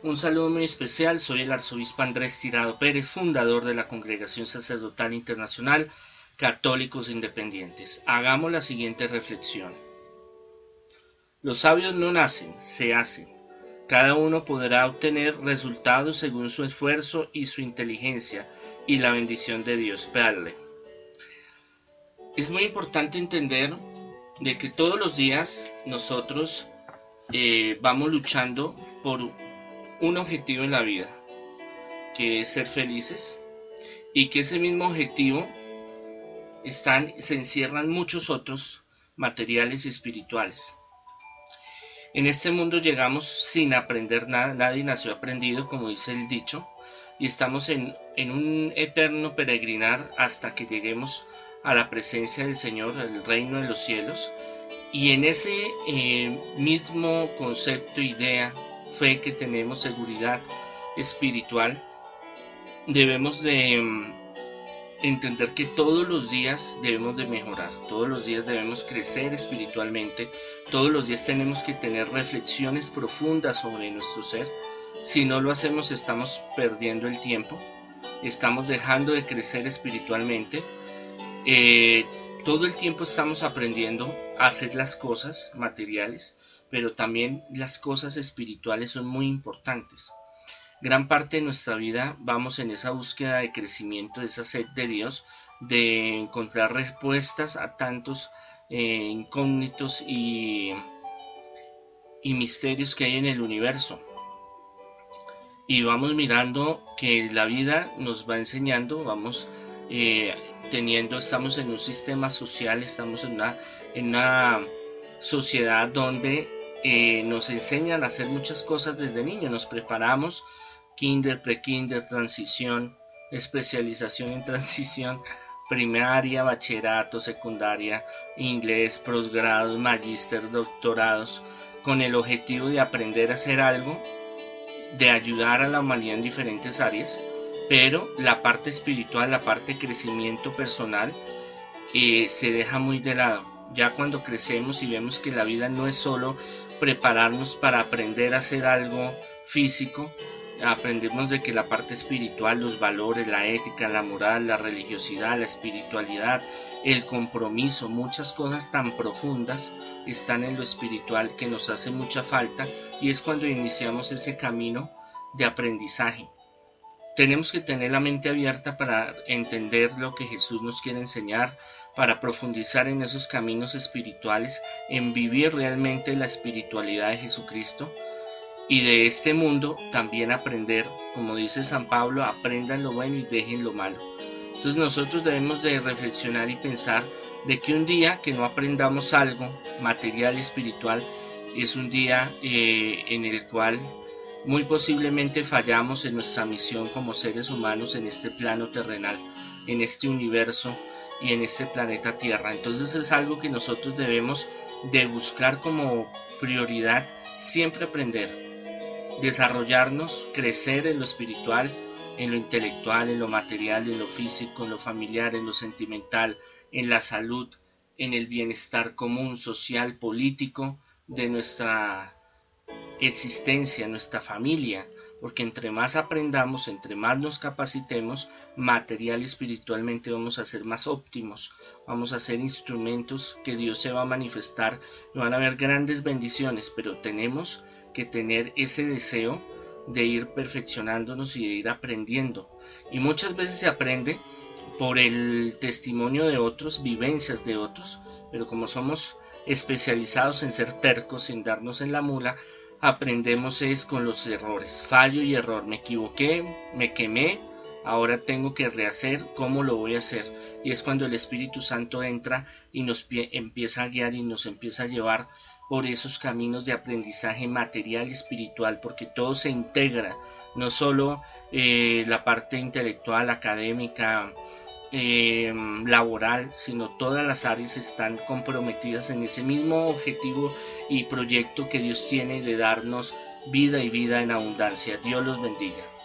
Un saludo muy especial, soy el arzobispo Andrés Tirado Pérez, fundador de la Congregación Sacerdotal Internacional Católicos Independientes. Hagamos la siguiente reflexión. Los sabios no nacen, se hacen. Cada uno podrá obtener resultados según su esfuerzo y su inteligencia y la bendición de Dios Padre. Es muy importante entender de que todos los días nosotros eh, vamos luchando por un objetivo en la vida, que es ser felices, y que ese mismo objetivo están, se encierran muchos otros materiales y espirituales. En este mundo llegamos sin aprender nada, nadie nació aprendido, como dice el dicho, y estamos en, en un eterno peregrinar hasta que lleguemos a la presencia del Señor, al reino de los cielos, y en ese eh, mismo concepto, idea, fe que tenemos, seguridad espiritual, debemos de mm, entender que todos los días debemos de mejorar, todos los días debemos crecer espiritualmente, todos los días tenemos que tener reflexiones profundas sobre nuestro ser. Si no lo hacemos estamos perdiendo el tiempo, estamos dejando de crecer espiritualmente. Eh, todo el tiempo estamos aprendiendo a hacer las cosas materiales, pero también las cosas espirituales son muy importantes. Gran parte de nuestra vida vamos en esa búsqueda de crecimiento, de esa sed de Dios, de encontrar respuestas a tantos eh, incógnitos y, y misterios que hay en el universo. Y vamos mirando que la vida nos va enseñando, vamos eh, teniendo, estamos en un sistema social, estamos en una, en una sociedad donde eh, nos enseñan a hacer muchas cosas desde niños, nos preparamos, kinder, pre-kinder, transición, especialización en transición, primaria, bachillerato, secundaria, inglés, posgrados, magíster, doctorados, con el objetivo de aprender a hacer algo, de ayudar a la humanidad en diferentes áreas, pero la parte espiritual, la parte de crecimiento personal, eh, se deja muy de lado. Ya cuando crecemos y vemos que la vida no es solo prepararnos para aprender a hacer algo físico, aprendemos de que la parte espiritual, los valores, la ética, la moral, la religiosidad, la espiritualidad, el compromiso, muchas cosas tan profundas están en lo espiritual que nos hace mucha falta y es cuando iniciamos ese camino de aprendizaje. Tenemos que tener la mente abierta para entender lo que Jesús nos quiere enseñar, para profundizar en esos caminos espirituales, en vivir realmente la espiritualidad de Jesucristo y de este mundo también aprender, como dice San Pablo, aprendan lo bueno y dejen lo malo. Entonces nosotros debemos de reflexionar y pensar de que un día que no aprendamos algo material y espiritual es un día eh, en el cual muy posiblemente fallamos en nuestra misión como seres humanos en este plano terrenal, en este universo y en este planeta Tierra. Entonces es algo que nosotros debemos de buscar como prioridad siempre aprender, desarrollarnos, crecer en lo espiritual, en lo intelectual, en lo material, en lo físico, en lo familiar, en lo sentimental, en la salud, en el bienestar común, social, político de nuestra existencia, nuestra familia, porque entre más aprendamos, entre más nos capacitemos, material y espiritualmente vamos a ser más óptimos, vamos a ser instrumentos que Dios se va a manifestar, no van a haber grandes bendiciones, pero tenemos que tener ese deseo de ir perfeccionándonos y de ir aprendiendo. Y muchas veces se aprende por el testimonio de otros, vivencias de otros, pero como somos especializados en ser tercos, sin darnos en la mula, aprendemos es con los errores, fallo y error, me equivoqué, me quemé, ahora tengo que rehacer, ¿cómo lo voy a hacer? Y es cuando el Espíritu Santo entra y nos empieza a guiar y nos empieza a llevar por esos caminos de aprendizaje material y espiritual, porque todo se integra, no solo eh, la parte intelectual, académica, eh, laboral, sino todas las áreas están comprometidas en ese mismo objetivo y proyecto que Dios tiene de darnos vida y vida en abundancia. Dios los bendiga.